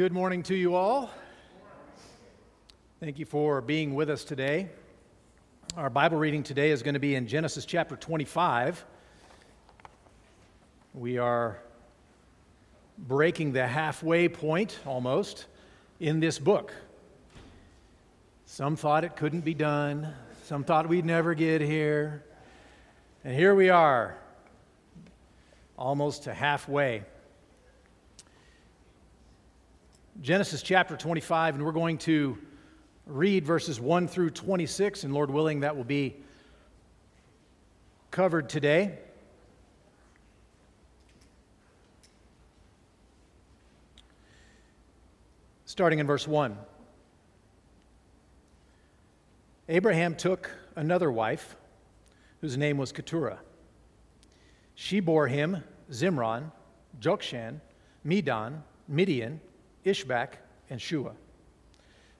Good morning to you all. Thank you for being with us today. Our Bible reading today is going to be in Genesis chapter 25. We are breaking the halfway point almost in this book. Some thought it couldn't be done, some thought we'd never get here. And here we are, almost to halfway. Genesis chapter 25, and we're going to read verses 1 through 26, and Lord willing, that will be covered today. Starting in verse 1. Abraham took another wife, whose name was Keturah. She bore him Zimron, Jokshan, Medan, Midian, Ishbak, and Shua.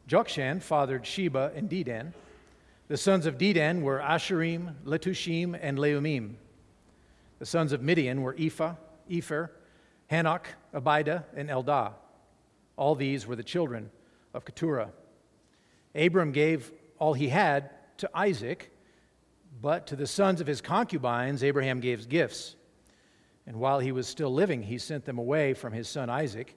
Jokshan fathered Sheba and Dedan. The sons of Dedan were Asshurim, Letushim, and Leummim. The sons of Midian were Ephah, Epher, Hanoch, Abida, and Eldaah. All these were the children of Keturah. Abram gave all he had to Isaac, but to the sons of his concubines, Abraham gave gifts. And while he was still living, he sent them away from his son Isaac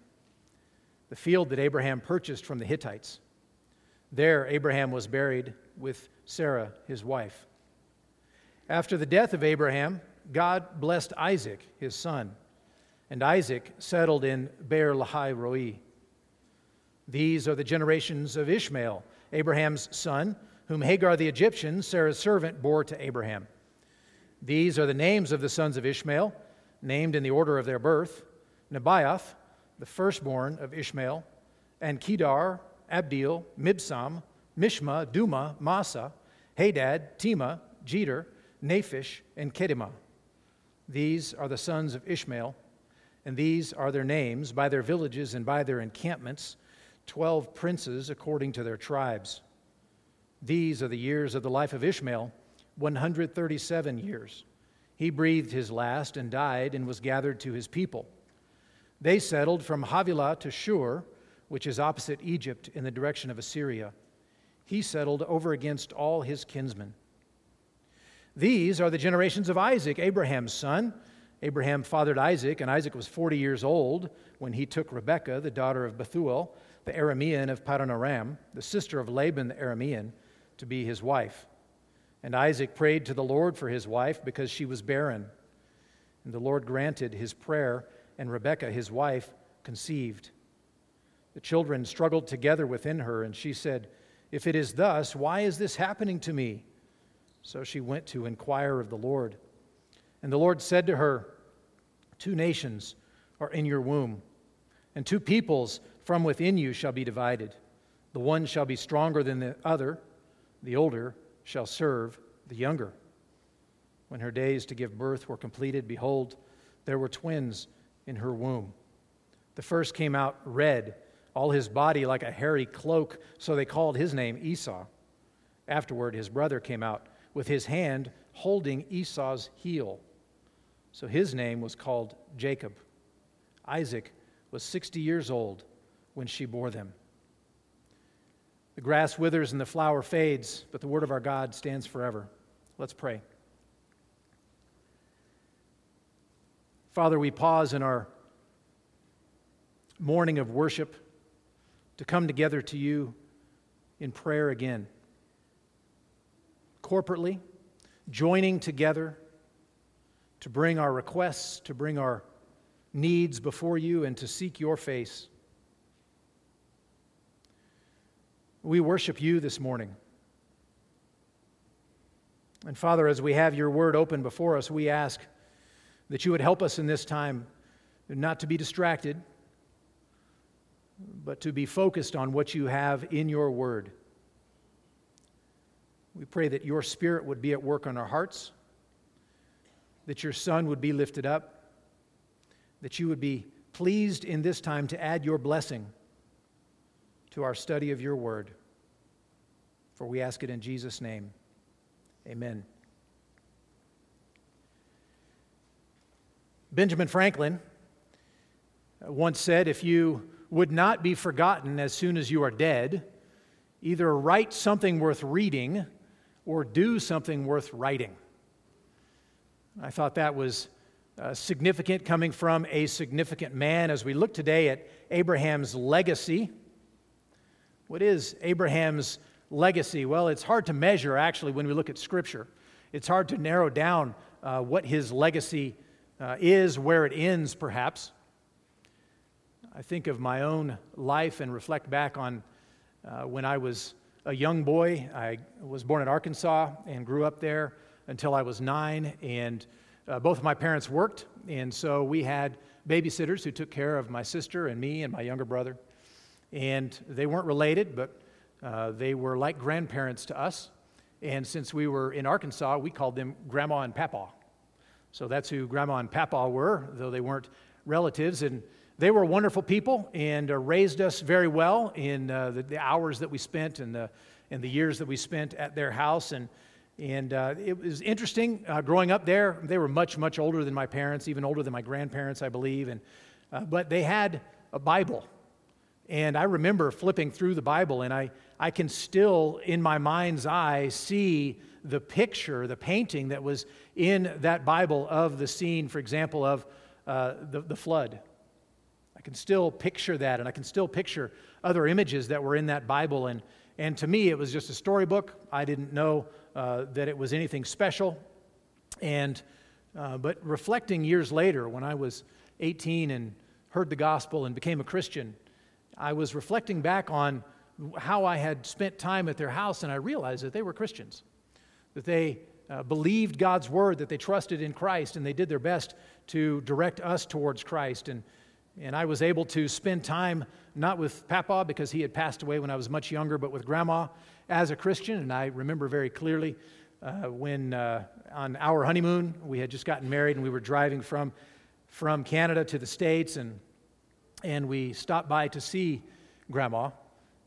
the field that Abraham purchased from the Hittites. There, Abraham was buried with Sarah, his wife. After the death of Abraham, God blessed Isaac, his son, and Isaac settled in Beer Lahai Roi. These are the generations of Ishmael, Abraham's son, whom Hagar the Egyptian, Sarah's servant, bore to Abraham. These are the names of the sons of Ishmael, named in the order of their birth Nebaioth, the firstborn of Ishmael, and Kedar, Adbeel, Mibsam, Mishma, Dumah, Massa, Hadad, Tema, Jetur, Naphish, and Kedemah. These are the sons of Ishmael, and these are their names by their villages and by their encampments, twelve princes according to their tribes. These are the years of the life of Ishmael, 137 years. He breathed his last and died and was gathered to his people. They settled from Havilah to Shur, which is opposite Egypt in the direction of Assyria. He settled over against all his kinsmen. These are the generations of Isaac, Abraham's son. Abraham fathered Isaac, and Isaac was 40 years old when he took Rebekah, the daughter of Bethuel, the Aramean of Paddan the sister of Laban the Aramean, to be his wife. And Isaac prayed to the Lord for his wife because she was barren. And the Lord granted his prayer and Rebekah, his wife, conceived. The children struggled together within her, and she said, If it is thus, why is this happening to me? So she went to inquire of the Lord. And the Lord said to her, Two nations are in your womb, and two peoples from within you shall be divided. The one shall be stronger than the other, the older shall serve the younger. When her days to give birth were completed, behold, there were twins in her womb. The first came out red, all his body like a hairy cloak, so they called his name Esau. Afterward, his brother came out with his hand holding Esau's heel. So his name was called Jacob. Isaac was 60 years old when she bore them. The grass withers and the flower fades, but the word of our God stands forever. Let's pray. Father, we pause in our morning of worship to come together to you in prayer again. Corporately, joining together to bring our requests, to bring our needs before you, and to seek your face. We worship you this morning. And Father, as we have your word open before us, we ask that you would help us in this time not to be distracted, but to be focused on what you have in your word. We pray that your spirit would be at work on our hearts, that your Son would be lifted up, that you would be pleased in this time to add your blessing to our study of your word. For we ask it in Jesus' name. Amen. Benjamin Franklin once said if you would not be forgotten as soon as you are dead, either write something worth reading or do something worth writing. I thought that was uh, significant coming from a significant man as we look today at Abraham's legacy. What is Abraham's legacy? Well, it's hard to measure actually when we look at Scripture. It's hard to narrow down uh, what his legacy uh, is, where it ends, perhaps. I think of my own life and reflect back on uh, when I was a young boy. I was born in Arkansas and grew up there until I was nine, and uh, both of my parents worked, and so we had babysitters who took care of my sister and me and my younger brother. And they weren't related, but uh, they were like grandparents to us. And since we were in Arkansas, we called them Grandma and Papa. So that's who Grandma and Papa were, though they weren't relatives. And they were wonderful people and uh, raised us very well in uh, the, the, hours that we spent and the, and the years that we spent at their house. And and uh, it was interesting uh, growing up there. They were much, much older than my parents, even older than my grandparents, I believe. And, uh, but they had a Bible. And I remember flipping through the Bible, and I, I can still, in my mind's eye, see the picture, the painting that was in that Bible of the scene, for example, of uh, the, the flood. I can still picture that, and I can still picture other images that were in that Bible. And, and to me, it was just a storybook. I didn't know uh, that it was anything special. And, uh, but reflecting years later, when I was 18 and heard the gospel and became a Christian, I was reflecting back on how I had spent time at their house, and I realized that they were Christians, that they uh, believed God's word, that they trusted in Christ, and they did their best to direct us towards Christ. And, and I was able to spend time not with Papa because he had passed away when I was much younger, but with Grandma as a Christian, and I remember very clearly uh, when uh, on our honeymoon we had just gotten married and we were driving from from Canada to the States, and and we stopped by to see Grandma,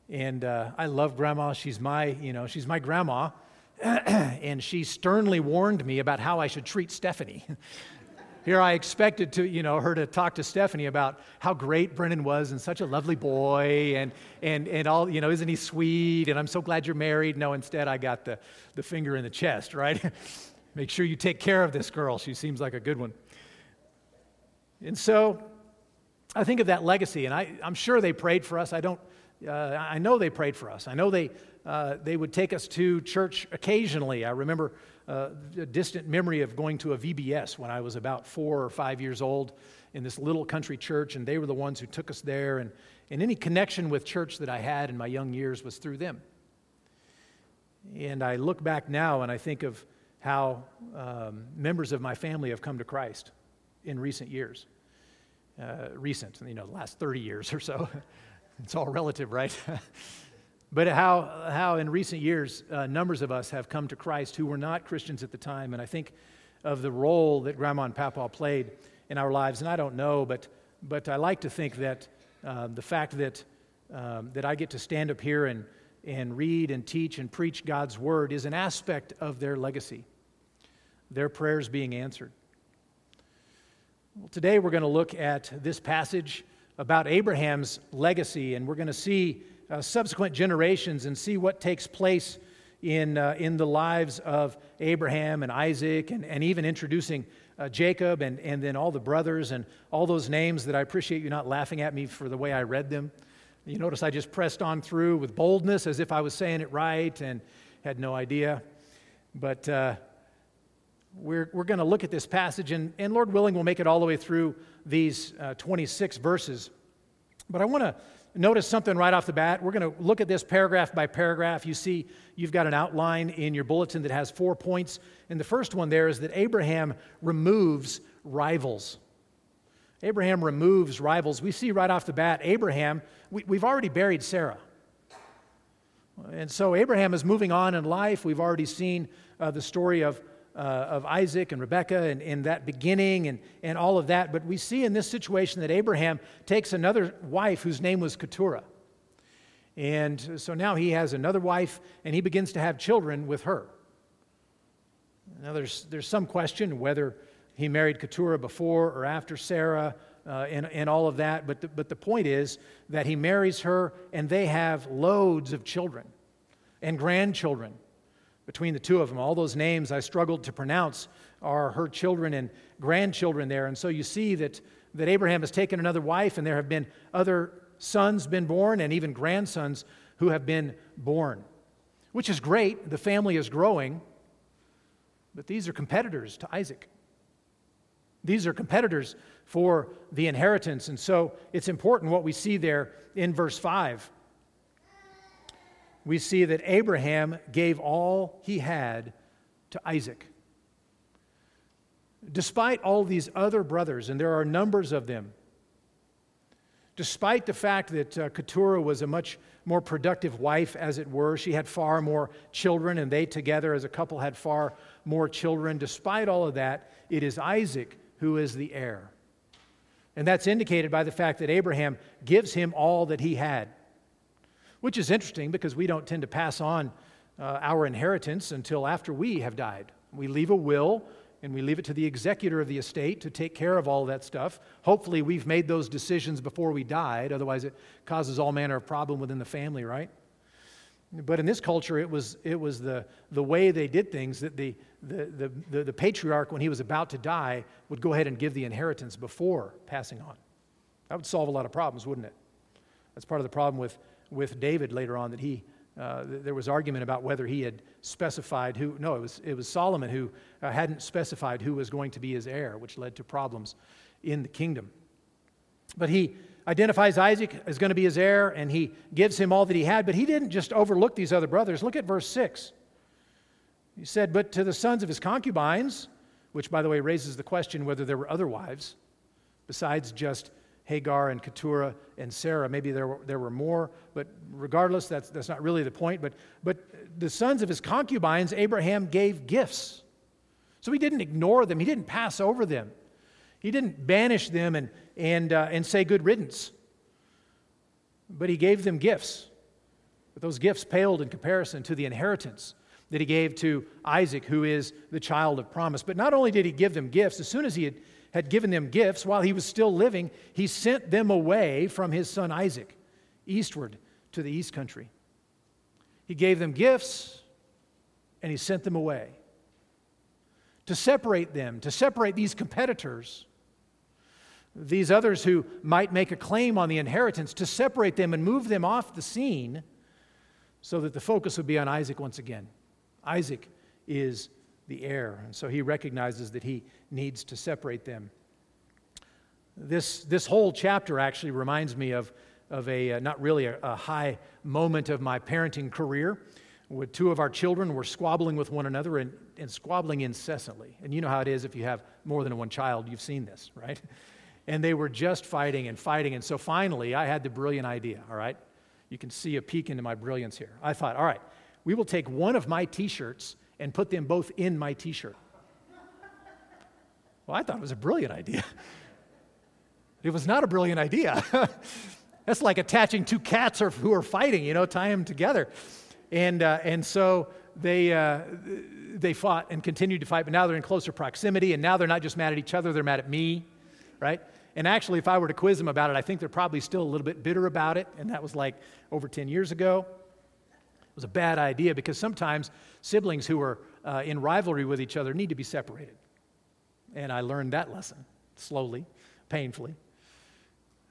and uh, I love Grandma. She's my you know she's my grandma, and she sternly warned me about how I should treat Stephanie. Here I expected to, you know, her to talk to Stephanie about how great Brendan was and such a lovely boy and, and, and all, you know, isn't he sweet? And I'm so glad you're married. No, instead I got the, the finger in the chest, right? Make sure you take care of this girl. She seems like a good one. And so I think of that legacy, and I, I'm sure they prayed for us. I don't, uh, I know they prayed for us. I know they, uh, they would take us to church occasionally. I remember uh, a distant memory of going to a VBS when I was about four or five years old in this little country church, and they were the ones who took us there. And, and any connection with church that I had in my young years was through them. And I look back now and I think of how um, members of my family have come to Christ in recent years. Uh, recent, you know, the last 30 years or so. it's all relative, right? But how, how in recent years, uh, numbers of us have come to Christ who were not Christians at the time. And I think of the role that Grandma and Papa played in our lives. And I don't know, but, but I like to think that uh, the fact that, um, that I get to stand up here and, and read and teach and preach God's word is an aspect of their legacy, their prayers being answered. Well, today we're going to look at this passage about Abraham's legacy, and we're going to see uh, subsequent generations and see what takes place in, uh, in the lives of Abraham and Isaac, and, and even introducing uh, Jacob and, and then all the brothers and all those names that I appreciate you not laughing at me for the way I read them. You notice I just pressed on through with boldness as if I was saying it right and had no idea. But uh, we're, we're going to look at this passage, and, and Lord willing, we'll make it all the way through these uh, 26 verses. But I want to notice something right off the bat. We're going to look at this paragraph by paragraph. You see, you've got an outline in your bulletin that has four points. And the first one there is that Abraham removes rivals. Abraham removes rivals. We see right off the bat, Abraham, we, we've already buried Sarah. And so Abraham is moving on in life. We've already seen uh, the story of, uh, of Isaac and Rebekah and, and that beginning and, and all of that. But we see in this situation that Abraham takes another wife whose name was Keturah. And so now he has another wife and he begins to have children with her. Now, there's, there's some question whether he married Keturah before or after Sarah uh, and, and all of that, but the, but the point is that he marries her and they have loads of children and grandchildren between the two of them. All those names I struggled to pronounce are her children and grandchildren there. And so you see that, that Abraham has taken another wife, and there have been other sons been born and even grandsons who have been born, which is great. The family is growing, but these are competitors to Isaac. These are competitors for the inheritance. And so it's important what we see there in verse 5. We see that Abraham gave all he had to Isaac. Despite all these other brothers, and there are numbers of them, despite the fact that uh, Keturah was a much more productive wife, as it were, she had far more children, and they together as a couple had far more children. Despite all of that, it is Isaac who is the heir. And that's indicated by the fact that Abraham gives him all that he had, which is interesting because we don't tend to pass on uh, our inheritance until after we have died. We leave a will and we leave it to the executor of the estate to take care of all that stuff. Hopefully, we've made those decisions before we died, otherwise, it causes all manner of problem within the family, right? But in this culture, it was, it was the, the way they did things that the, the, the, the, the patriarch, when he was about to die, would go ahead and give the inheritance before passing on. That would solve a lot of problems, wouldn't it? That's part of the problem with, with David later on, that he, uh, there was argument about whether he had specified who, no, it was, it was Solomon who uh, hadn't specified who was going to be his heir, which led to problems in the kingdom. But he, identifies Isaac as going to be his heir, and he gives him all that he had. But he didn't just overlook these other brothers. Look at verse 6. He said, But to the sons of his concubines, which, by the way, raises the question whether there were other wives besides just Hagar and Keturah and Sarah. Maybe there were, there were more, but regardless, that's, that's not really the point. But, but the sons of his concubines, Abraham gave gifts. So he didn't ignore them, he didn't pass over them. He didn't banish them and, and, uh, and say good riddance, but he gave them gifts. But those gifts paled in comparison to the inheritance that he gave to Isaac, who is the child of promise. But not only did he give them gifts, as soon as he had, had given them gifts while he was still living, he sent them away from his son Isaac eastward to the east country. He gave them gifts and he sent them away to separate them, to separate these competitors these others who might make a claim on the inheritance, to separate them and move them off the scene so that the focus would be on Isaac once again. Isaac is the heir, and so he recognizes that he needs to separate them. This, this whole chapter actually reminds me of, of a uh, not really a, a high moment of my parenting career. With two of our children were squabbling with one another and, and squabbling incessantly. And you know how it is if you have more than one child, you've seen this, right? And they were just fighting and fighting. And so finally, I had the brilliant idea, all right? You can see a peek into my brilliance here. I thought, all right, we will take one of my t shirts and put them both in my t shirt. Well, I thought it was a brilliant idea. It was not a brilliant idea. That's like attaching two cats who are fighting, you know, tie them together. And, uh, and so they, uh, they fought and continued to fight, but now they're in closer proximity, and now they're not just mad at each other, they're mad at me, right? And actually, if I were to quiz them about it, I think they're probably still a little bit bitter about it. And that was like over 10 years ago. It was a bad idea because sometimes siblings who are uh, in rivalry with each other need to be separated. And I learned that lesson slowly, painfully.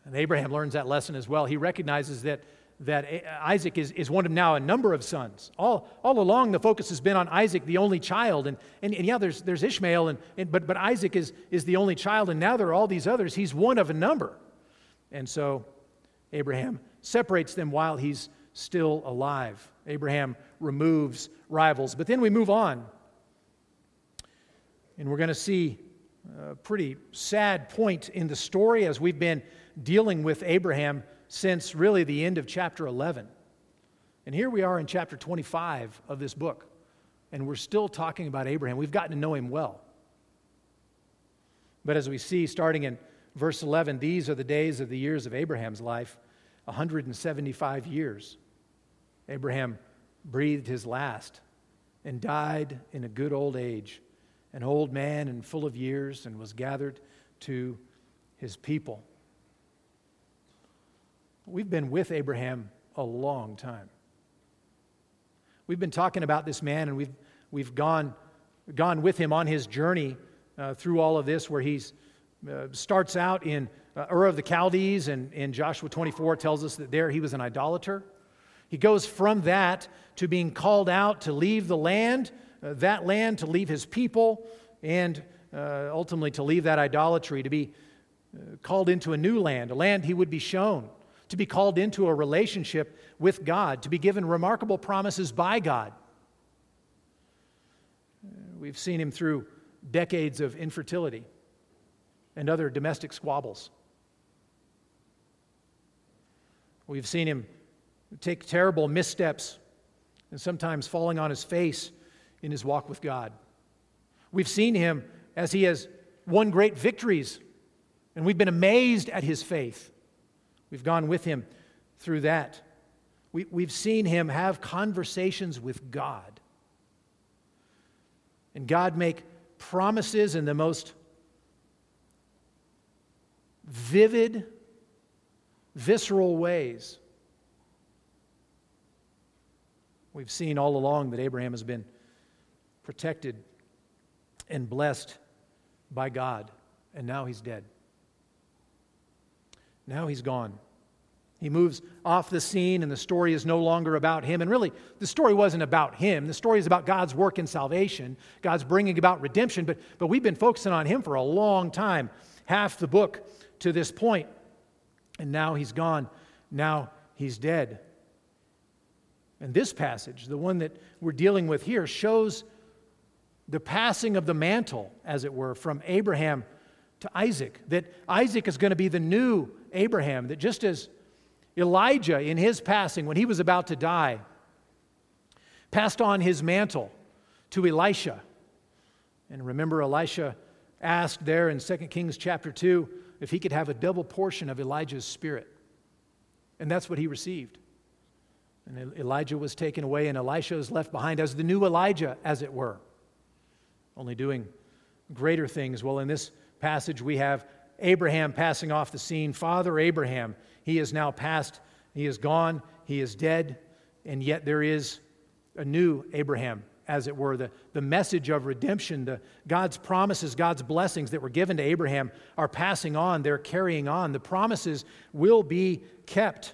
And Abraham learns that lesson as well. He recognizes that that Isaac is, is one of now a number of sons. All, all along, the focus has been on Isaac, the only child. And, and, and yeah, there's, there's Ishmael, and, and, but, but Isaac is, is the only child, and now there are all these others. He's one of a number. And so Abraham separates them while he's still alive. Abraham removes rivals. But then we move on, and we're going to see a pretty sad point in the story as we've been dealing with Abraham since really the end of chapter 11. And here we are in chapter 25 of this book, and we're still talking about Abraham. We've gotten to know him well. But as we see, starting in verse 11, these are the days of the years of Abraham's life 175 years. Abraham breathed his last and died in a good old age, an old man and full of years, and was gathered to his people. We've been with Abraham a long time. We've been talking about this man, and we've, we've gone, gone with him on his journey uh, through all of this, where he uh, starts out in uh, Ur of the Chaldees, and in Joshua 24 tells us that there he was an idolater. He goes from that to being called out to leave the land, uh, that land, to leave his people, and uh, ultimately to leave that idolatry, to be uh, called into a new land, a land he would be shown, to be called into a relationship with God, to be given remarkable promises by God. Uh, we've seen him through decades of infertility and other domestic squabbles. We've seen him take terrible missteps and sometimes falling on his face in his walk with God. We've seen him as he has won great victories, and we've been amazed at his faith. We've gone with him through that. We, we've seen him have conversations with God. And God make promises in the most vivid, visceral ways. We've seen all along that Abraham has been protected and blessed by God, and now he's dead. Now he's gone. He moves off the scene, and the story is no longer about him. And really, the story wasn't about him. The story is about God's work in salvation, God's bringing about redemption. But, but we've been focusing on him for a long time, half the book to this point. And now he's gone. Now he's dead. And this passage, the one that we're dealing with here, shows the passing of the mantle, as it were, from Abraham to Isaac. That Isaac is going to be the new Abraham, that just as Elijah, in his passing, when he was about to die, passed on his mantle to Elisha. And remember, Elisha asked there in 2 Kings chapter 2 if he could have a double portion of Elijah's spirit. And that's what he received. And Elijah was taken away, and Elisha was left behind as the new Elijah, as it were, only doing greater things. Well, in this passage, we have Abraham passing off the scene. Father Abraham, he is now past, he is gone, he is dead, and yet there is a new Abraham, as it were. The, the message of redemption, the, God's promises, God's blessings that were given to Abraham are passing on, they're carrying on. The promises will be kept.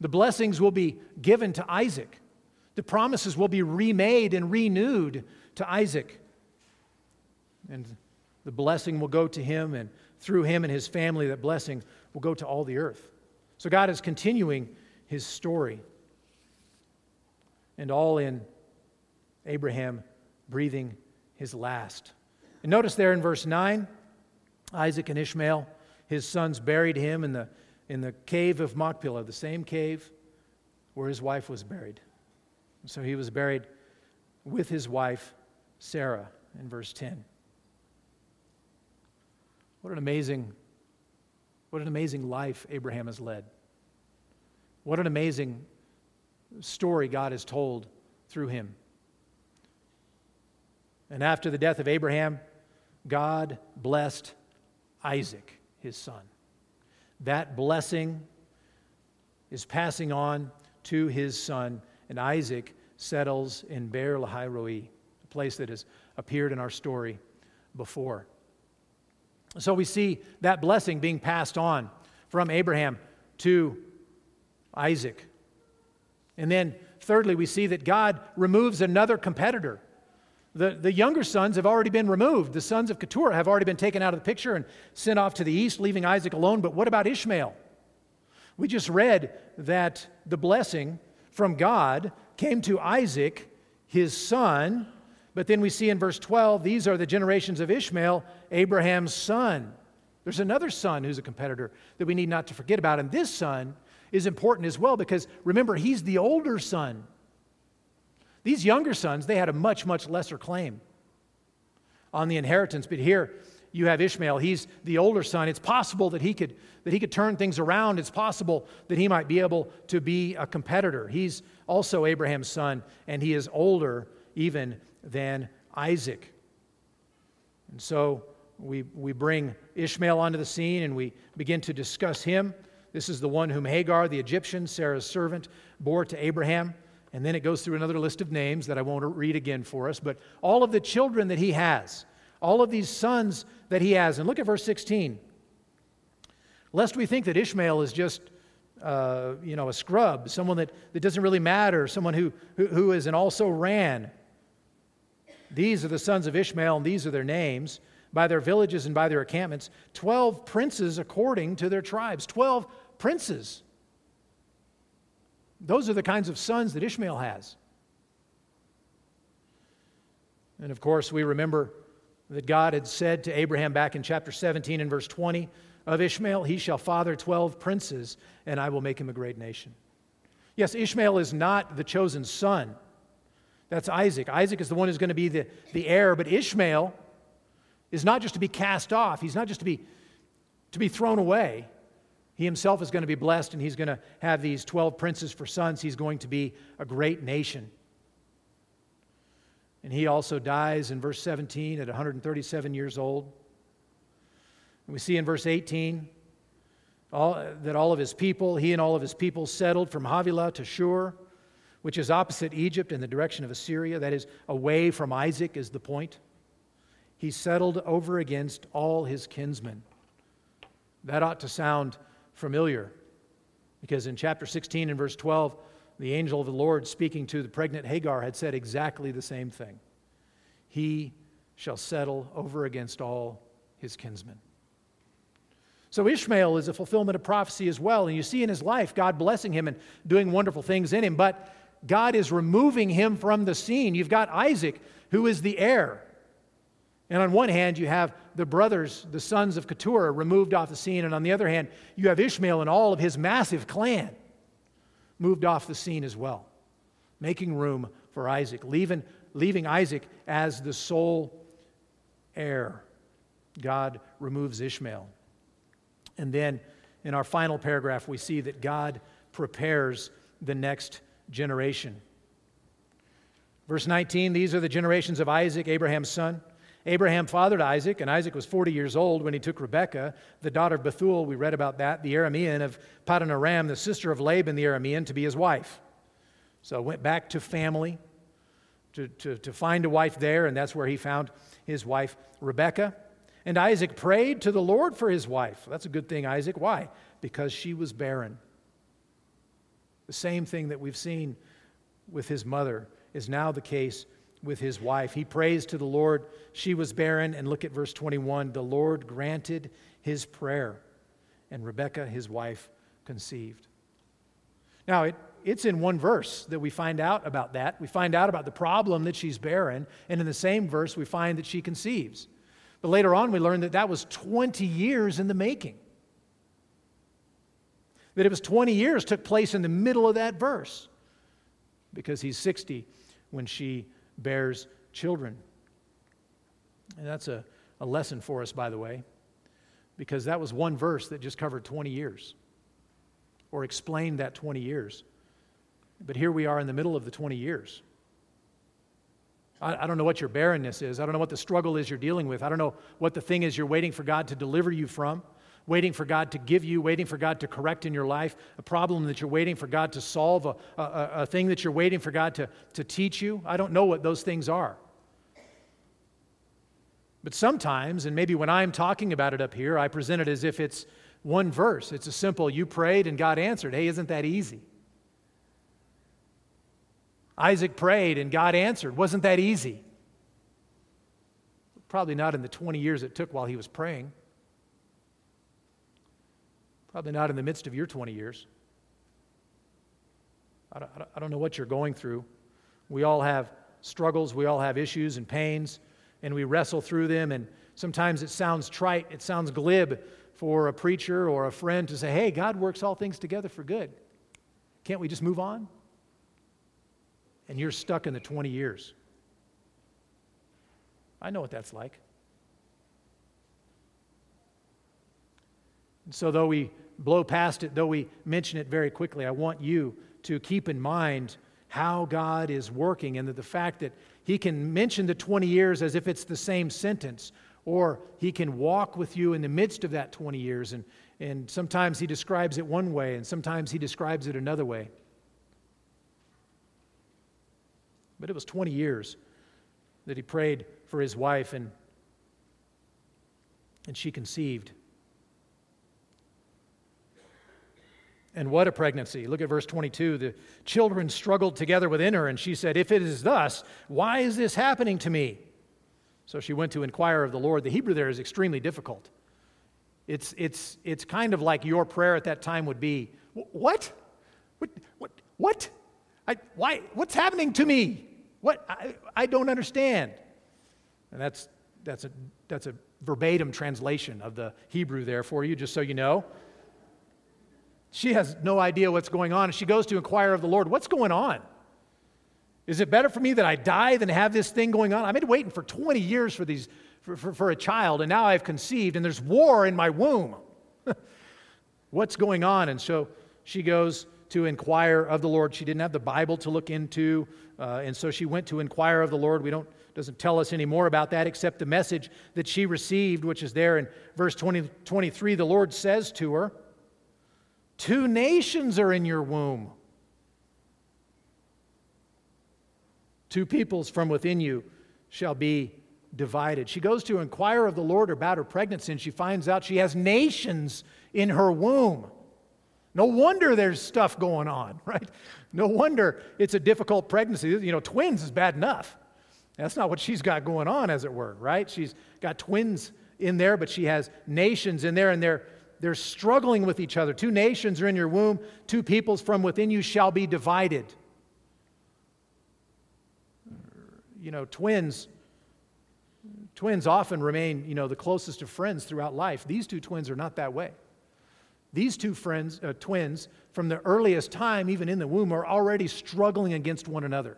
The blessings will be given to Isaac. The promises will be remade and renewed to Isaac. And the blessing will go to him, and through him and his family, that blessing will go to all the earth. So God is continuing his story. And all in Abraham breathing his last. And notice there in verse 9, Isaac and Ishmael, his sons buried him in the in the cave of Machpelah, the same cave where his wife was buried. So he was buried with his wife, Sarah, in verse 10. What an amazing, what an amazing life Abraham has led. What an amazing story God has told through him. And after the death of Abraham, God blessed Isaac, his son that blessing is passing on to his son, and Isaac settles in Beer Lahai Roi, a place that has appeared in our story before. So we see that blessing being passed on from Abraham to Isaac. And then, thirdly, we see that God removes another competitor the, the younger sons have already been removed. The sons of Keturah have already been taken out of the picture and sent off to the east, leaving Isaac alone. But what about Ishmael? We just read that the blessing from God came to Isaac, his son, But then we see in verse 12, these are the generations of Ishmael, Abraham's son. There's another son who's a competitor that we need not to forget about. And this son is important as well because remember, he's the older son. These younger sons, they had a much, much lesser claim on the inheritance. But here you have Ishmael. He's the older son. It's possible that he could, that he could turn things around. It's possible that he might be able to be a competitor. He's also Abraham's son, and he is older even than Isaac. And so we, we bring Ishmael onto the scene and we begin to discuss him. This is the one whom Hagar, the Egyptian, Sarah's servant, bore to Abraham. And then it goes through another list of names that I won't read again for us, but all of the children that he has, all of these sons that he has. And look at verse 16. Lest we think that Ishmael is just, uh, you know, a scrub, someone that, that doesn't really matter, someone who, who, who is and also ran. These are the sons of Ishmael, and these are their names, by their villages and by their encampments. Twelve princes according to their tribes. Twelve princes. Those are the kinds of sons that Ishmael has. And of course, we remember that God had said to Abraham back in chapter 17 and verse 20 of Ishmael, He shall father 12 princes, and I will make him a great nation. Yes, Ishmael is not the chosen son. That's Isaac. Isaac is the one who's going to be the, the heir, but Ishmael is not just to be cast off, he's not just to be, to be thrown away. He himself is going to be blessed, and he's going to have these 12 princes for sons. He's going to be a great nation. And he also dies in verse 17 at 137 years old. And we see in verse 18 all, that all of his people, he and all of his people, settled from Havilah to Shur, which is opposite Egypt in the direction of Assyria. That is, away from Isaac, is the point. He settled over against all his kinsmen. That ought to sound familiar because in chapter 16 and verse 12, the angel of the Lord speaking to the pregnant Hagar had said exactly the same thing. He shall settle over against all his kinsmen. So Ishmael is a fulfillment of prophecy as well. And you see in his life God blessing him and doing wonderful things in him, but God is removing him from the scene. You've got Isaac, who is the heir. And on one hand, you have the brothers, the sons of Keturah, removed off the scene. And on the other hand, you have Ishmael and all of his massive clan moved off the scene as well, making room for Isaac, leaving, leaving Isaac as the sole heir. God removes Ishmael. And then in our final paragraph, we see that God prepares the next generation. Verse 19 These are the generations of Isaac, Abraham's son. Abraham fathered Isaac, and Isaac was 40 years old when he took Rebekah, the daughter of Bethuel. We read about that, the Aramean of Paddan Aram, the sister of Laban the Aramean, to be his wife. So went back to family to, to, to find a wife there, and that's where he found his wife Rebekah. And Isaac prayed to the Lord for his wife. That's a good thing, Isaac. Why? Because she was barren. The same thing that we've seen with his mother is now the case with his wife. He prays to the Lord. She was barren. And look at verse 21 the Lord granted his prayer, and Rebekah, his wife, conceived. Now, it, it's in one verse that we find out about that. We find out about the problem that she's barren, and in the same verse, we find that she conceives. But later on, we learn that that was 20 years in the making. That it was 20 years took place in the middle of that verse because he's 60 when she bears children. And that's a, a lesson for us, by the way, because that was one verse that just covered 20 years or explained that 20 years. But here we are in the middle of the 20 years. I, I, don't know what your barrenness is. I don't know what the struggle is you're dealing with. I don't know what the thing is you're waiting for God to deliver you from, waiting for God to give you, waiting for God to correct in your life, a problem that you're waiting for God to solve, a, a, a thing that you're waiting for God to, to teach you. I don't know what those things are. But sometimes, and maybe when I'm talking about it up here, I present it as if it's one verse. It's a simple, you prayed and God answered. Hey, isn't that easy? Isaac prayed and God answered. Wasn't that easy? Probably not in the 20 years it took while he was praying. Probably not in the midst of your 20 years. I don't, I don't know what you're going through. We all have struggles, we all have issues and pains, and we wrestle through them. And sometimes it sounds trite, it sounds glib for a preacher or a friend to say, hey, God works all things together for good. Can't we just move on? And you're stuck in the 20 years. I know what that's like. So, though we blow past it, though we mention it very quickly, I want you to keep in mind how God is working and that the fact that He can mention the 20 years as if it's the same sentence, or He can walk with you in the midst of that 20 years. And, and sometimes He describes it one way, and sometimes He describes it another way. But it was 20 years that He prayed for His wife, and, and she conceived. And what a pregnancy. Look at verse 22. The children struggled together within her, and she said, If it is thus, why is this happening to me? So she went to inquire of the Lord. The Hebrew there is extremely difficult. It's, it's, it's kind of like your prayer at that time would be What? What? What? what? I, why, what's happening to me? What? I, I don't understand. And that's, that's, a, that's a verbatim translation of the Hebrew there for you, just so you know. She has no idea what's going on. And she goes to inquire of the Lord, What's going on? Is it better for me that I die than have this thing going on? I've been waiting for 20 years for, these, for, for, for a child, and now I've conceived, and there's war in my womb. What's going on? And so she goes to inquire of the Lord. She didn't have the Bible to look into, uh, and so she went to inquire of the Lord. We don't doesn't tell us any more about that except the message that she received, which is there in verse 20, 23. The Lord says to her, Two nations are in your womb. Two peoples from within you shall be divided. She goes to inquire of the Lord about her pregnancy, and she finds out she has nations in her womb. No wonder there's stuff going on, right? No wonder it's a difficult pregnancy. You know, twins is bad enough. That's not what she's got going on, as it were, right? She's got twins in there, but she has nations in there, and they're they're struggling with each other. Two nations are in your womb, two peoples from within you shall be divided. You know, twins twins often remain, you know, the closest of friends throughout life. These two twins are not that way. These two friends, uh, twins, from the earliest time, even in the womb, are already struggling against one another,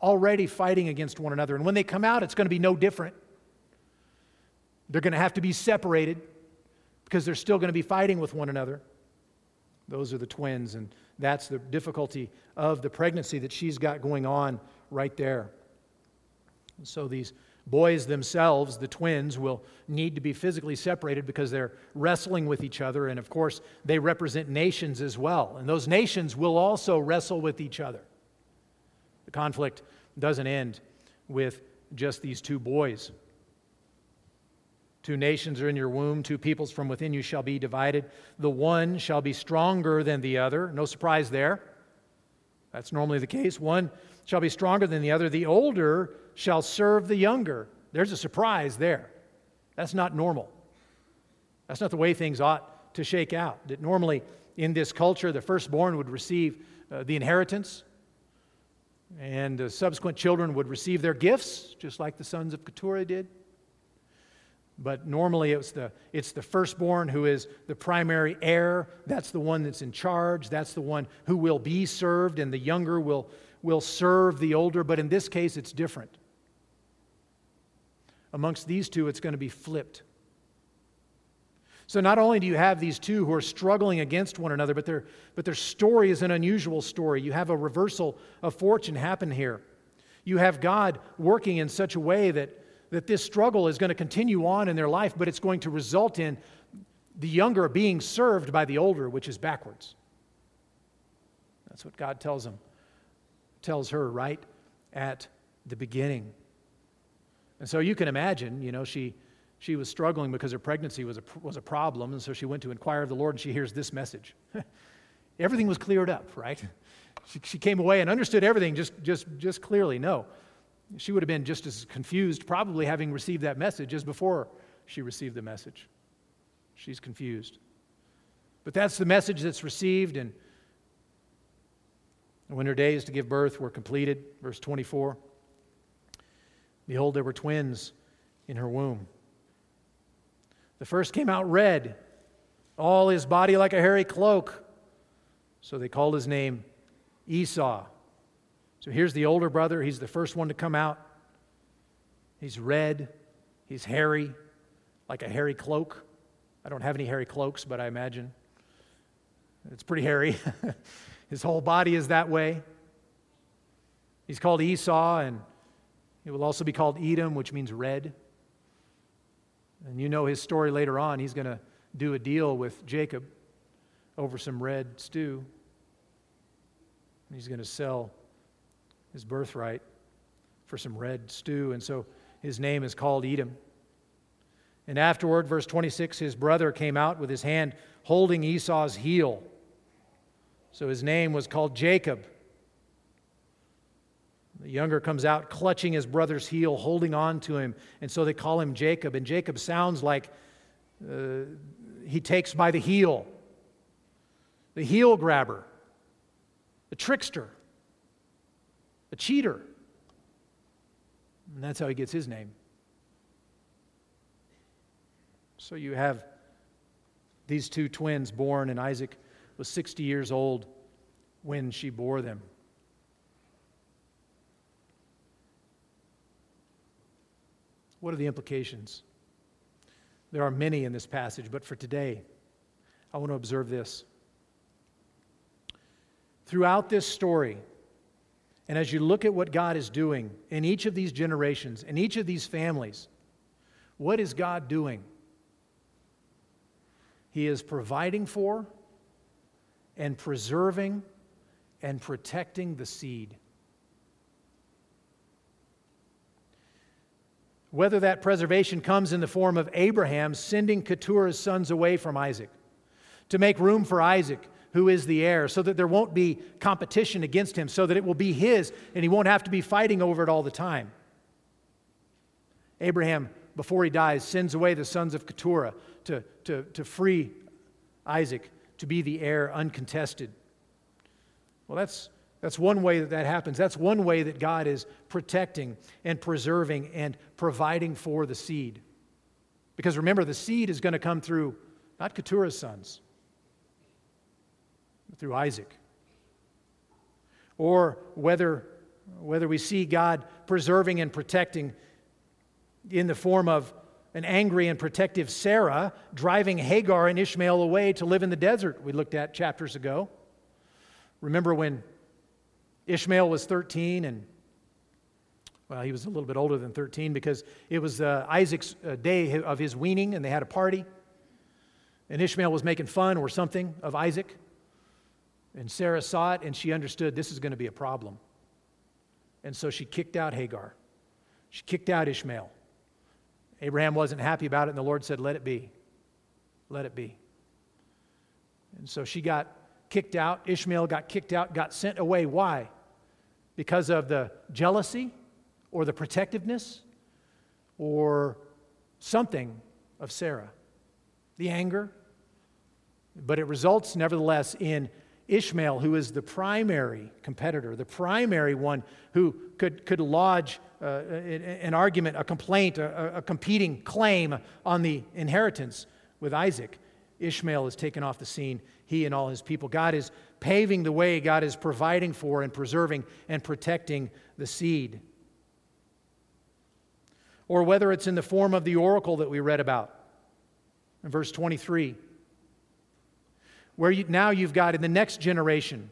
already fighting against one another. And when they come out, it's going to be no different. They're going to have to be separated because they're still going to be fighting with one another. Those are the twins, and that's the difficulty of the pregnancy that she's got going on right there. And so these boys themselves, the twins, will need to be physically separated because they're wrestling with each other. And of course, they represent nations as well. And those nations will also wrestle with each other. The conflict doesn't end with just these two boys. Two nations are in your womb, two peoples from within you shall be divided. The one shall be stronger than the other. No surprise there. That's normally the case. One shall be stronger than the other. The older shall serve the younger. There's a surprise there. That's not normal. That's not the way things ought to shake out. That normally in this culture, the firstborn would receive uh, the inheritance, and the subsequent children would receive their gifts, just like the sons of Keturah did. But normally it's the, it's the firstborn who is the primary heir. That's the one that's in charge. That's the one who will be served, and the younger will, will serve the older. But in this case, it's different. Amongst these two, it's going to be flipped. So not only do you have these two who are struggling against one another, but their, but their story is an unusual story. You have a reversal of fortune happen here. You have God working in such a way that that this struggle is going to continue on in their life, but it's going to result in the younger being served by the older, which is backwards. That's what God tells them, tells her right at the beginning. And so you can imagine, you know, she, she was struggling because her pregnancy was a, was a problem, and so she went to inquire of the Lord, and she hears this message. everything was cleared up, right? She, she came away and understood everything just, just, just clearly. No, she would have been just as confused, probably having received that message as before she received the message. She's confused. But that's the message that's received, and when her days to give birth were completed, verse 24, Behold, there were twins in her womb. The first came out red, all his body like a hairy cloak. So they called his name Esau. So here's the older brother. He's the first one to come out. He's red, he's hairy, like a hairy cloak. I don't have any hairy cloaks, but I imagine it's pretty hairy. His whole body is that way. He's called Esau, and he will also be called Edom, which means red. And you know his story later on. He's going to do a deal with Jacob over some red stew. And he's going to sell his birthright for some red stew. And so his name is called Edom. And afterward, verse 26, his brother came out with his hand holding Esau's heel. So his name was called Jacob. The younger comes out clutching his brother's heel, holding on to him, and so they call him Jacob. And Jacob sounds like uh, he takes by the heel, the heel grabber, the trickster, a cheater. And that's how he gets his name. So you have these two twins born, and Isaac was 60 years old when she bore them. What are the implications? There are many in this passage, but for today, I want to observe this. Throughout this story, and as you look at what God is doing in each of these generations, in each of these families, what is God doing? He is providing for and preserving and protecting the seed. Whether that preservation comes in the form of Abraham sending Keturah's sons away from Isaac to make room for Isaac, who is the heir, so that there won't be competition against him, so that it will be his and he won't have to be fighting over it all the time. Abraham, before he dies, sends away the sons of Keturah to, to, to free Isaac to be the heir uncontested. Well, that's, that's one way that that happens. That's one way that God is protecting and preserving and providing for the seed. Because remember, the seed is going to come through not Keturah's sons, through Isaac. Or whether, whether we see God preserving and protecting in the form of an angry and protective Sarah driving Hagar and Ishmael away to live in the desert, we looked at chapters ago. Remember when Ishmael was 13 and well, he was a little bit older than 13 because it was uh, Isaac's uh, day of his weaning and they had a party. And Ishmael was making fun or something of Isaac. And Sarah saw it and she understood this is going to be a problem. And so she kicked out Hagar. She kicked out Ishmael. Abraham wasn't happy about it, and the Lord said, Let it be. Let it be. And so she got kicked out. Ishmael got kicked out, got sent away. Why? Because of the jealousy or the protectiveness or something of Sarah. The anger. But it results, nevertheless, in Ishmael, who is the primary competitor, the primary one who could, could lodge uh, an argument, a complaint, a, a competing claim on the inheritance with Isaac. Ishmael is taken off the scene, he and all his people. God is paving the way, God is providing for and preserving and protecting the seed. Or whether it's in the form of the oracle that we read about in verse 23, where you, now you've got in the next generation,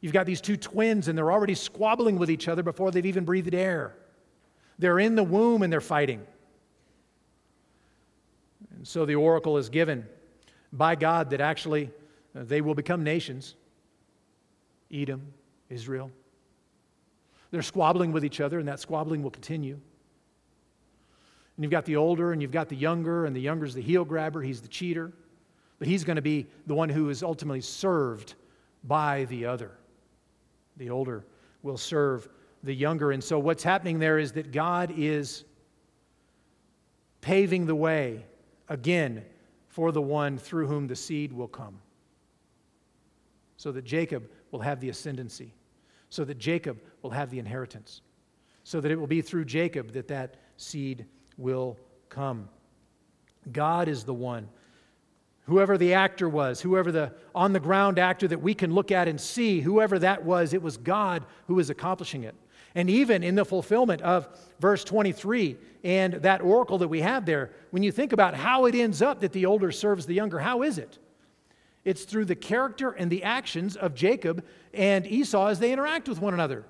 you've got these two twins and they're already squabbling with each other before they've even breathed air. They're in the womb and they're fighting. And so the oracle is given by God that actually uh, they will become nations Edom, Israel. They're squabbling with each other, and that squabbling will continue. And you've got the older and you've got the younger, and the younger is the heel grabber, he's the cheater. But he's going to be the one who is ultimately served by the other. The older will serve the younger. And so what's happening there is that God is paving the way again for the one through whom the seed will come. So that Jacob will have the ascendancy, so that Jacob will have the inheritance, so that it will be through Jacob that that seed will come. God is the one. Whoever the actor was, whoever the on the ground actor that we can look at and see, whoever that was, it was God who was accomplishing it. And even in the fulfillment of verse 23 and that oracle that we have there, when you think about how it ends up that the older serves the younger, how is it? It's through the character and the actions of Jacob and Esau as they interact with one another.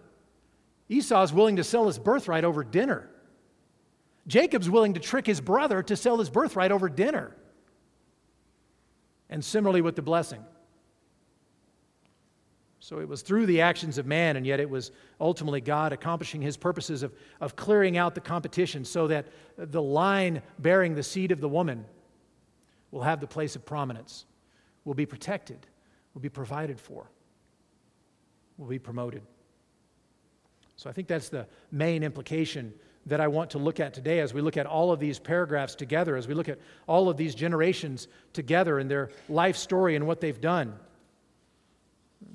Esau is willing to sell his birthright over dinner. Jacob's willing to trick his brother to sell his birthright over dinner. And similarly with the blessing. So it was through the actions of man, and yet it was ultimately God accomplishing his purposes of, of clearing out the competition so that the line bearing the seed of the woman will have the place of prominence, will be protected, will be provided for, will be promoted. So I think that's the main implication that I want to look at today as we look at all of these paragraphs together, as we look at all of these generations together and their life story and what they've done.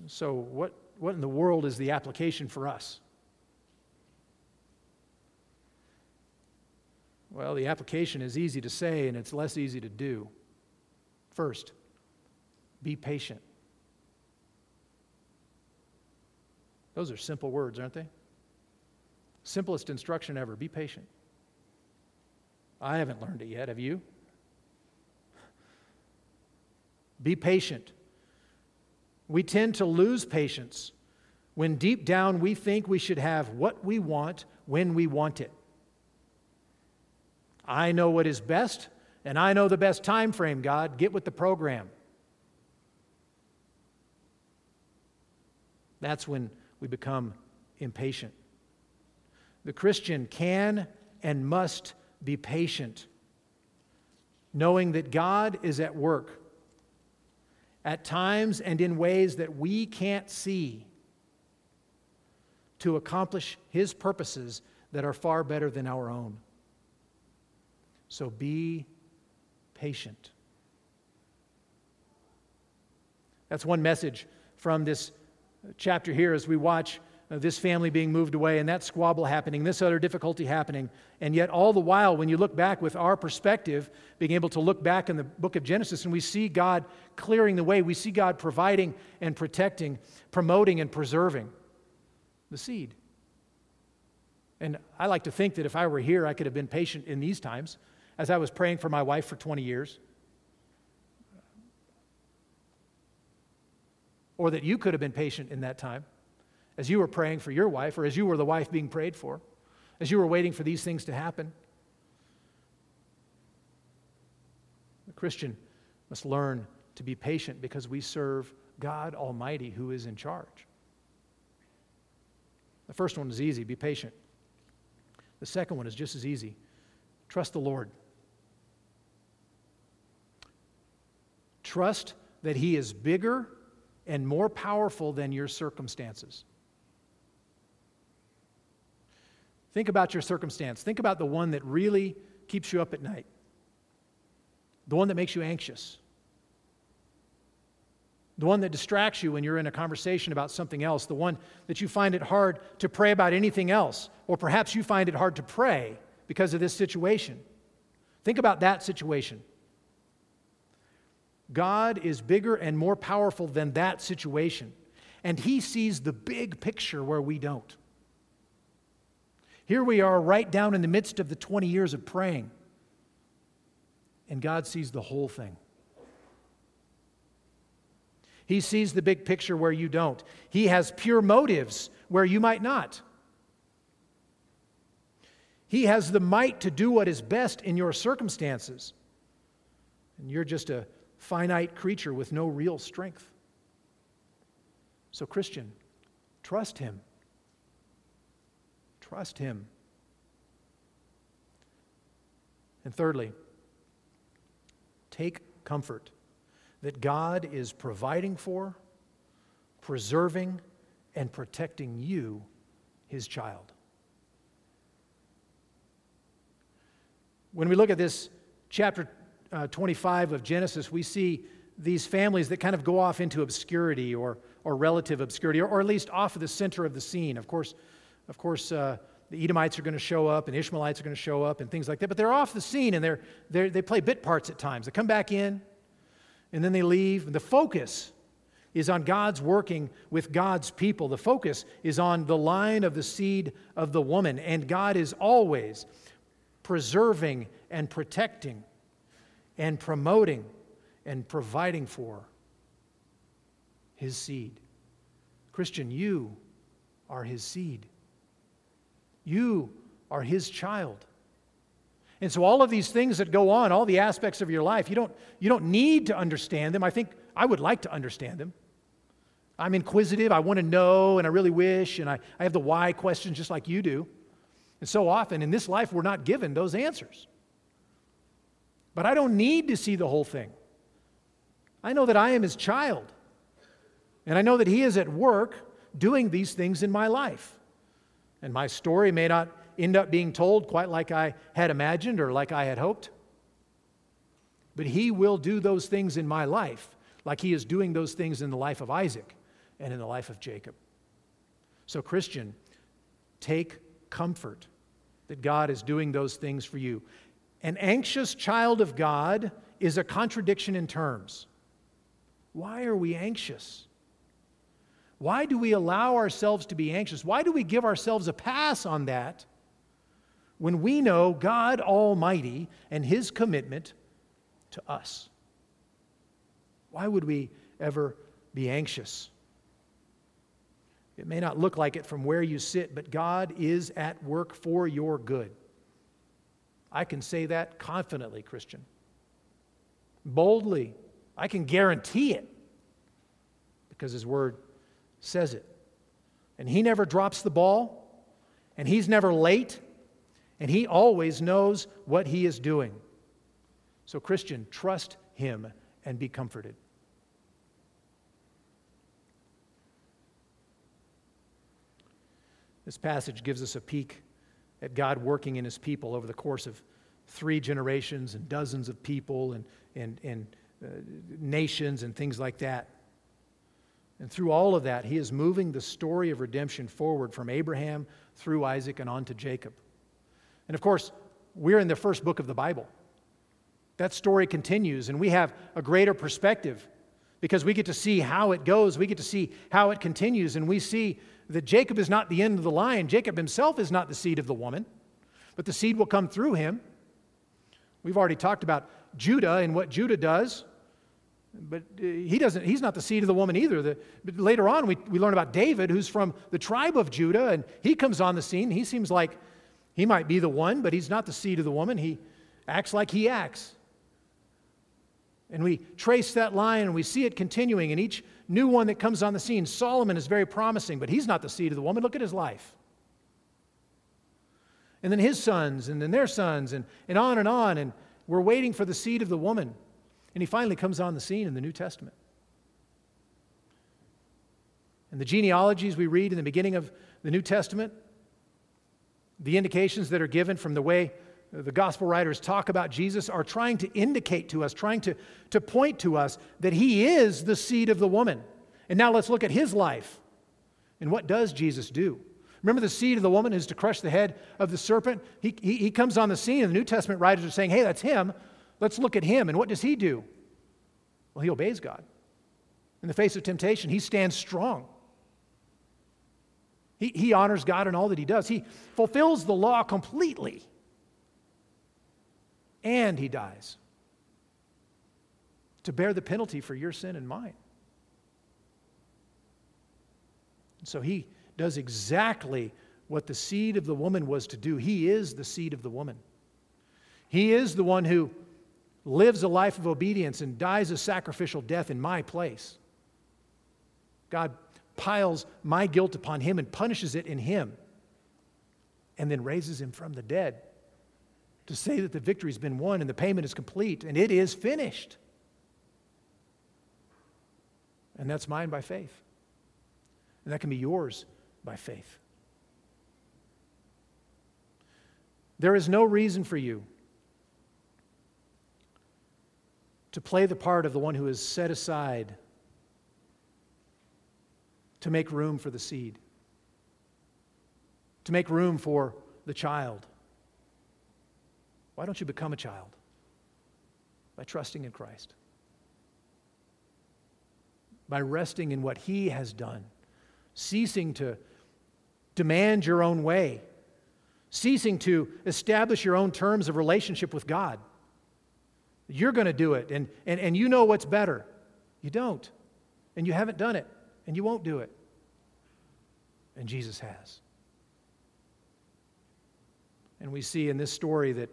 So, what, what in the world is the application for us? Well, the application is easy to say and it's less easy to do. First, be patient. Those are simple words, aren't they? Simplest instruction ever be patient. I haven't learned it yet. Have you? Be patient. We tend to lose patience when deep down we think we should have what we want when we want it. I know what is best, and I know the best time frame, God. Get with the program. That's when we become impatient. The Christian can and must be patient, knowing that God is at work at times and in ways that we can't see to accomplish His purposes that are far better than our own. So be patient. That's one message from this chapter here as we watch this family being moved away and that squabble happening, this other difficulty happening. And yet, all the while, when you look back with our perspective, being able to look back in the book of Genesis and we see God clearing the way, we see God providing and protecting, promoting and preserving the seed. And I like to think that if I were here, I could have been patient in these times as I was praying for my wife for 20 years. Or that you could have been patient in that time as you were praying for your wife, or as you were the wife being prayed for, as you were waiting for these things to happen. The Christian must learn to be patient because we serve God Almighty who is in charge. The first one is easy be patient. The second one is just as easy trust the Lord. Trust that He is bigger and more powerful than your circumstances. Think about your circumstance. Think about the one that really keeps you up at night, the one that makes you anxious, the one that distracts you when you're in a conversation about something else, the one that you find it hard to pray about anything else, or perhaps you find it hard to pray because of this situation. Think about that situation. God is bigger and more powerful than that situation, and He sees the big picture where we don't. Here we are, right down in the midst of the 20 years of praying, and God sees the whole thing. He sees the big picture where you don't. He has pure motives where you might not. He has the might to do what is best in your circumstances. And you're just a finite creature with no real strength. So, Christian, trust Him. Trust Him. And thirdly, take comfort that God is providing for, preserving, and protecting you, His child. When we look at this chapter uh, 25 of Genesis, we see these families that kind of go off into obscurity or, or relative obscurity, or, or at least off of the center of the scene. Of course, of course, uh, the Edomites are going to show up and Ishmaelites are going to show up and things like that. But they're off the scene and they're, they're, they play bit parts at times. They come back in and then they leave. The focus is on God's working with God's people. The focus is on the line of the seed of the woman. And God is always preserving and protecting and promoting and providing for his seed. Christian, you are his seed. You are his child. And so, all of these things that go on, all the aspects of your life, you don't, you don't need to understand them. I think I would like to understand them. I'm inquisitive, I want to know, and I really wish, and I, I have the why questions just like you do. And so often in this life, we're not given those answers. But I don't need to see the whole thing. I know that I am his child, and I know that he is at work doing these things in my life. And my story may not end up being told quite like I had imagined or like I had hoped. But he will do those things in my life, like he is doing those things in the life of Isaac and in the life of Jacob. So, Christian, take comfort that God is doing those things for you. An anxious child of God is a contradiction in terms. Why are we anxious? Why do we allow ourselves to be anxious? Why do we give ourselves a pass on that when we know God Almighty and His commitment to us? Why would we ever be anxious? It may not look like it from where you sit, but God is at work for your good. I can say that confidently, Christian. Boldly. I can guarantee it because His Word says it. And he never drops the ball, and he's never late, and he always knows what he is doing. So, Christian, trust him and be comforted. This passage gives us a peek at God working in his people over the course of three generations and dozens of people and, and, and uh, nations and things like that. And through all of that, he is moving the story of redemption forward from Abraham through Isaac and on to Jacob. And of course, we're in the first book of the Bible. That story continues, and we have a greater perspective because we get to see how it goes. We get to see how it continues, and we see that Jacob is not the end of the line. Jacob himself is not the seed of the woman, but the seed will come through him. We've already talked about Judah and what Judah does. But uh, he doesn't, he's not the seed of the woman either. The, but later on, we, we learn about David, who's from the tribe of Judah, and he comes on the scene. He seems like he might be the one, but he's not the seed of the woman. He acts like he acts. And we trace that line and we see it continuing. And each new one that comes on the scene, Solomon is very promising, but he's not the seed of the woman. Look at his life. And then his sons, and then their sons, and, and on and on. And we're waiting for the seed of the woman. And he finally comes on the scene in the New Testament. And the genealogies we read in the beginning of the New Testament, the indications that are given from the way the gospel writers talk about Jesus are trying to indicate to us, trying to, to point to us that he is the seed of the woman. And now let's look at his life. And what does Jesus do? Remember the seed of the woman is to crush the head of the serpent? He, he, he comes on the scene, and the New Testament writers are saying, hey, that's him. Let's look at him. And what does he do? Well, he obeys God. In the face of temptation, he stands strong. He, he honors God in all that he does. He fulfills the law completely. And he dies to bear the penalty for your sin and mine. So he does exactly what the seed of the woman was to do. He is the seed of the woman. He is the one who lives a life of obedience and dies a sacrificial death in my place. God piles my guilt upon him and punishes it in him, and then raises him from the dead to say that the victory's been won and the payment is complete and it is finished. And that's mine by faith. And that can be yours by faith. There is no reason for you to play the part of the one who is set aside to make room for the seed, to make room for the child. Why don't you become a child? By trusting in Christ, by resting in what He has done, ceasing to demand your own way, ceasing to establish your own terms of relationship with God. You're going to do it, and, and, and you know what's better. You don't, and you haven't done it, and you won't do it. And Jesus has. And we see in this story that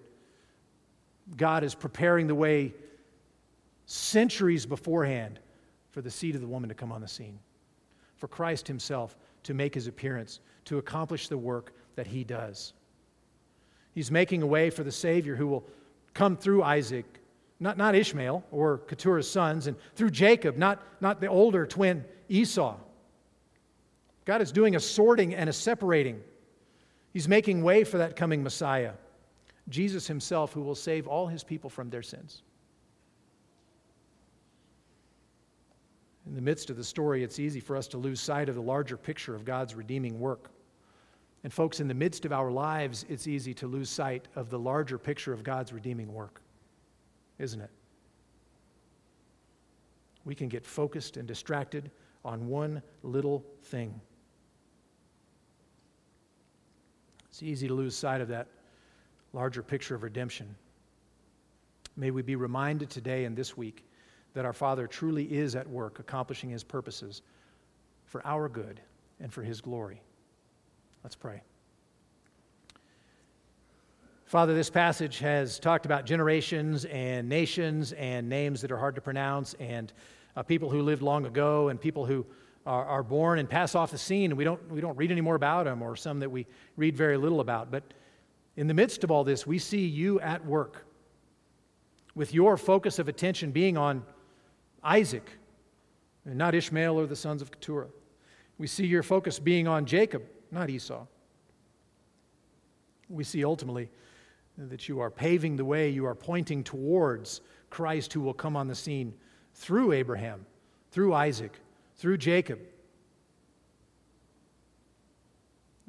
God is preparing the way centuries beforehand for the seed of the woman to come on the scene, for Christ Himself to make His appearance, to accomplish the work that He does. He's making a way for the Savior who will come through Isaac, not, not Ishmael or Keturah's sons, and through Jacob, not, not the older twin Esau. God is doing a sorting and a separating. He's making way for that coming Messiah, Jesus himself, who will save all his people from their sins. In the midst of the story, it's easy for us to lose sight of the larger picture of God's redeeming work. And, folks, in the midst of our lives, it's easy to lose sight of the larger picture of God's redeeming work, isn't it? We can get focused and distracted on one little thing. It's easy to lose sight of that larger picture of redemption. May we be reminded today and this week that our Father truly is at work accomplishing His purposes for our good and for His glory. Let's pray. Father, this passage has talked about generations and nations and names that are hard to pronounce and uh, people who lived long ago and people who are, are born and pass off the scene, and we don't, we don't read any more about them, or some that we read very little about. But in the midst of all this, we see you at work with your focus of attention being on Isaac and not Ishmael or the sons of Keturah. We see your focus being on Jacob, not Esau. We see ultimately that you are paving the way, you are pointing towards Christ who will come on the scene through Abraham, through Isaac, through Jacob.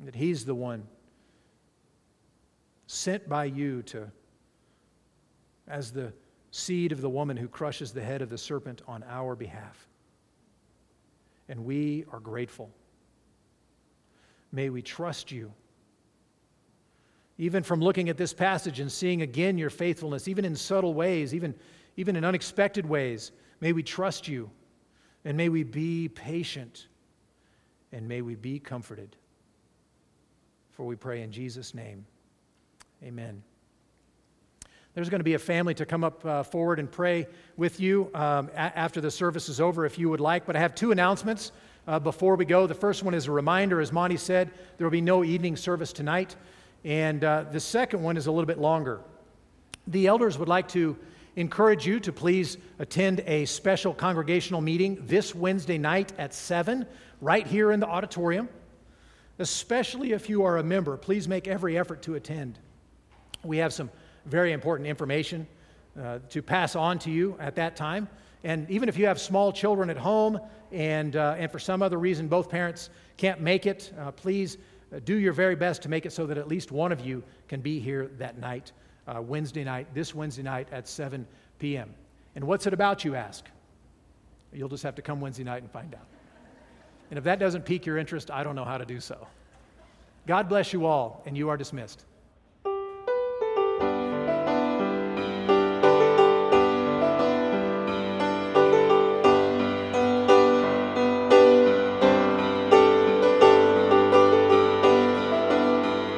That he's the one sent by you to, as the seed of the woman who crushes the head of the serpent on our behalf. And we are grateful. May we trust you. Even from looking at this passage and seeing again your faithfulness, even in subtle ways, even, even in unexpected ways, may we trust you and may we be patient and may we be comforted. For we pray in Jesus' name. Amen. There's going to be a family to come up uh, forward and pray with you um, a- after the service is over if you would like. But I have two announcements uh, before we go. The first one is a reminder, as Monty said, there will be no evening service tonight. And uh, the second one is a little bit longer. The elders would like to encourage you to please attend a special congregational meeting this Wednesday night at 7, right here in the auditorium. Especially if you are a member, please make every effort to attend. We have some very important information uh, to pass on to you at that time. And even if you have small children at home and, uh, and for some other reason both parents can't make it, uh, please do your very best to make it so that at least one of you can be here that night uh, Wednesday night, this Wednesday night at 7 p.m. And what's it about, you ask? You'll just have to come Wednesday night and find out. And if that doesn't pique your interest, I don't know how to do so. God bless you all, and you are dismissed.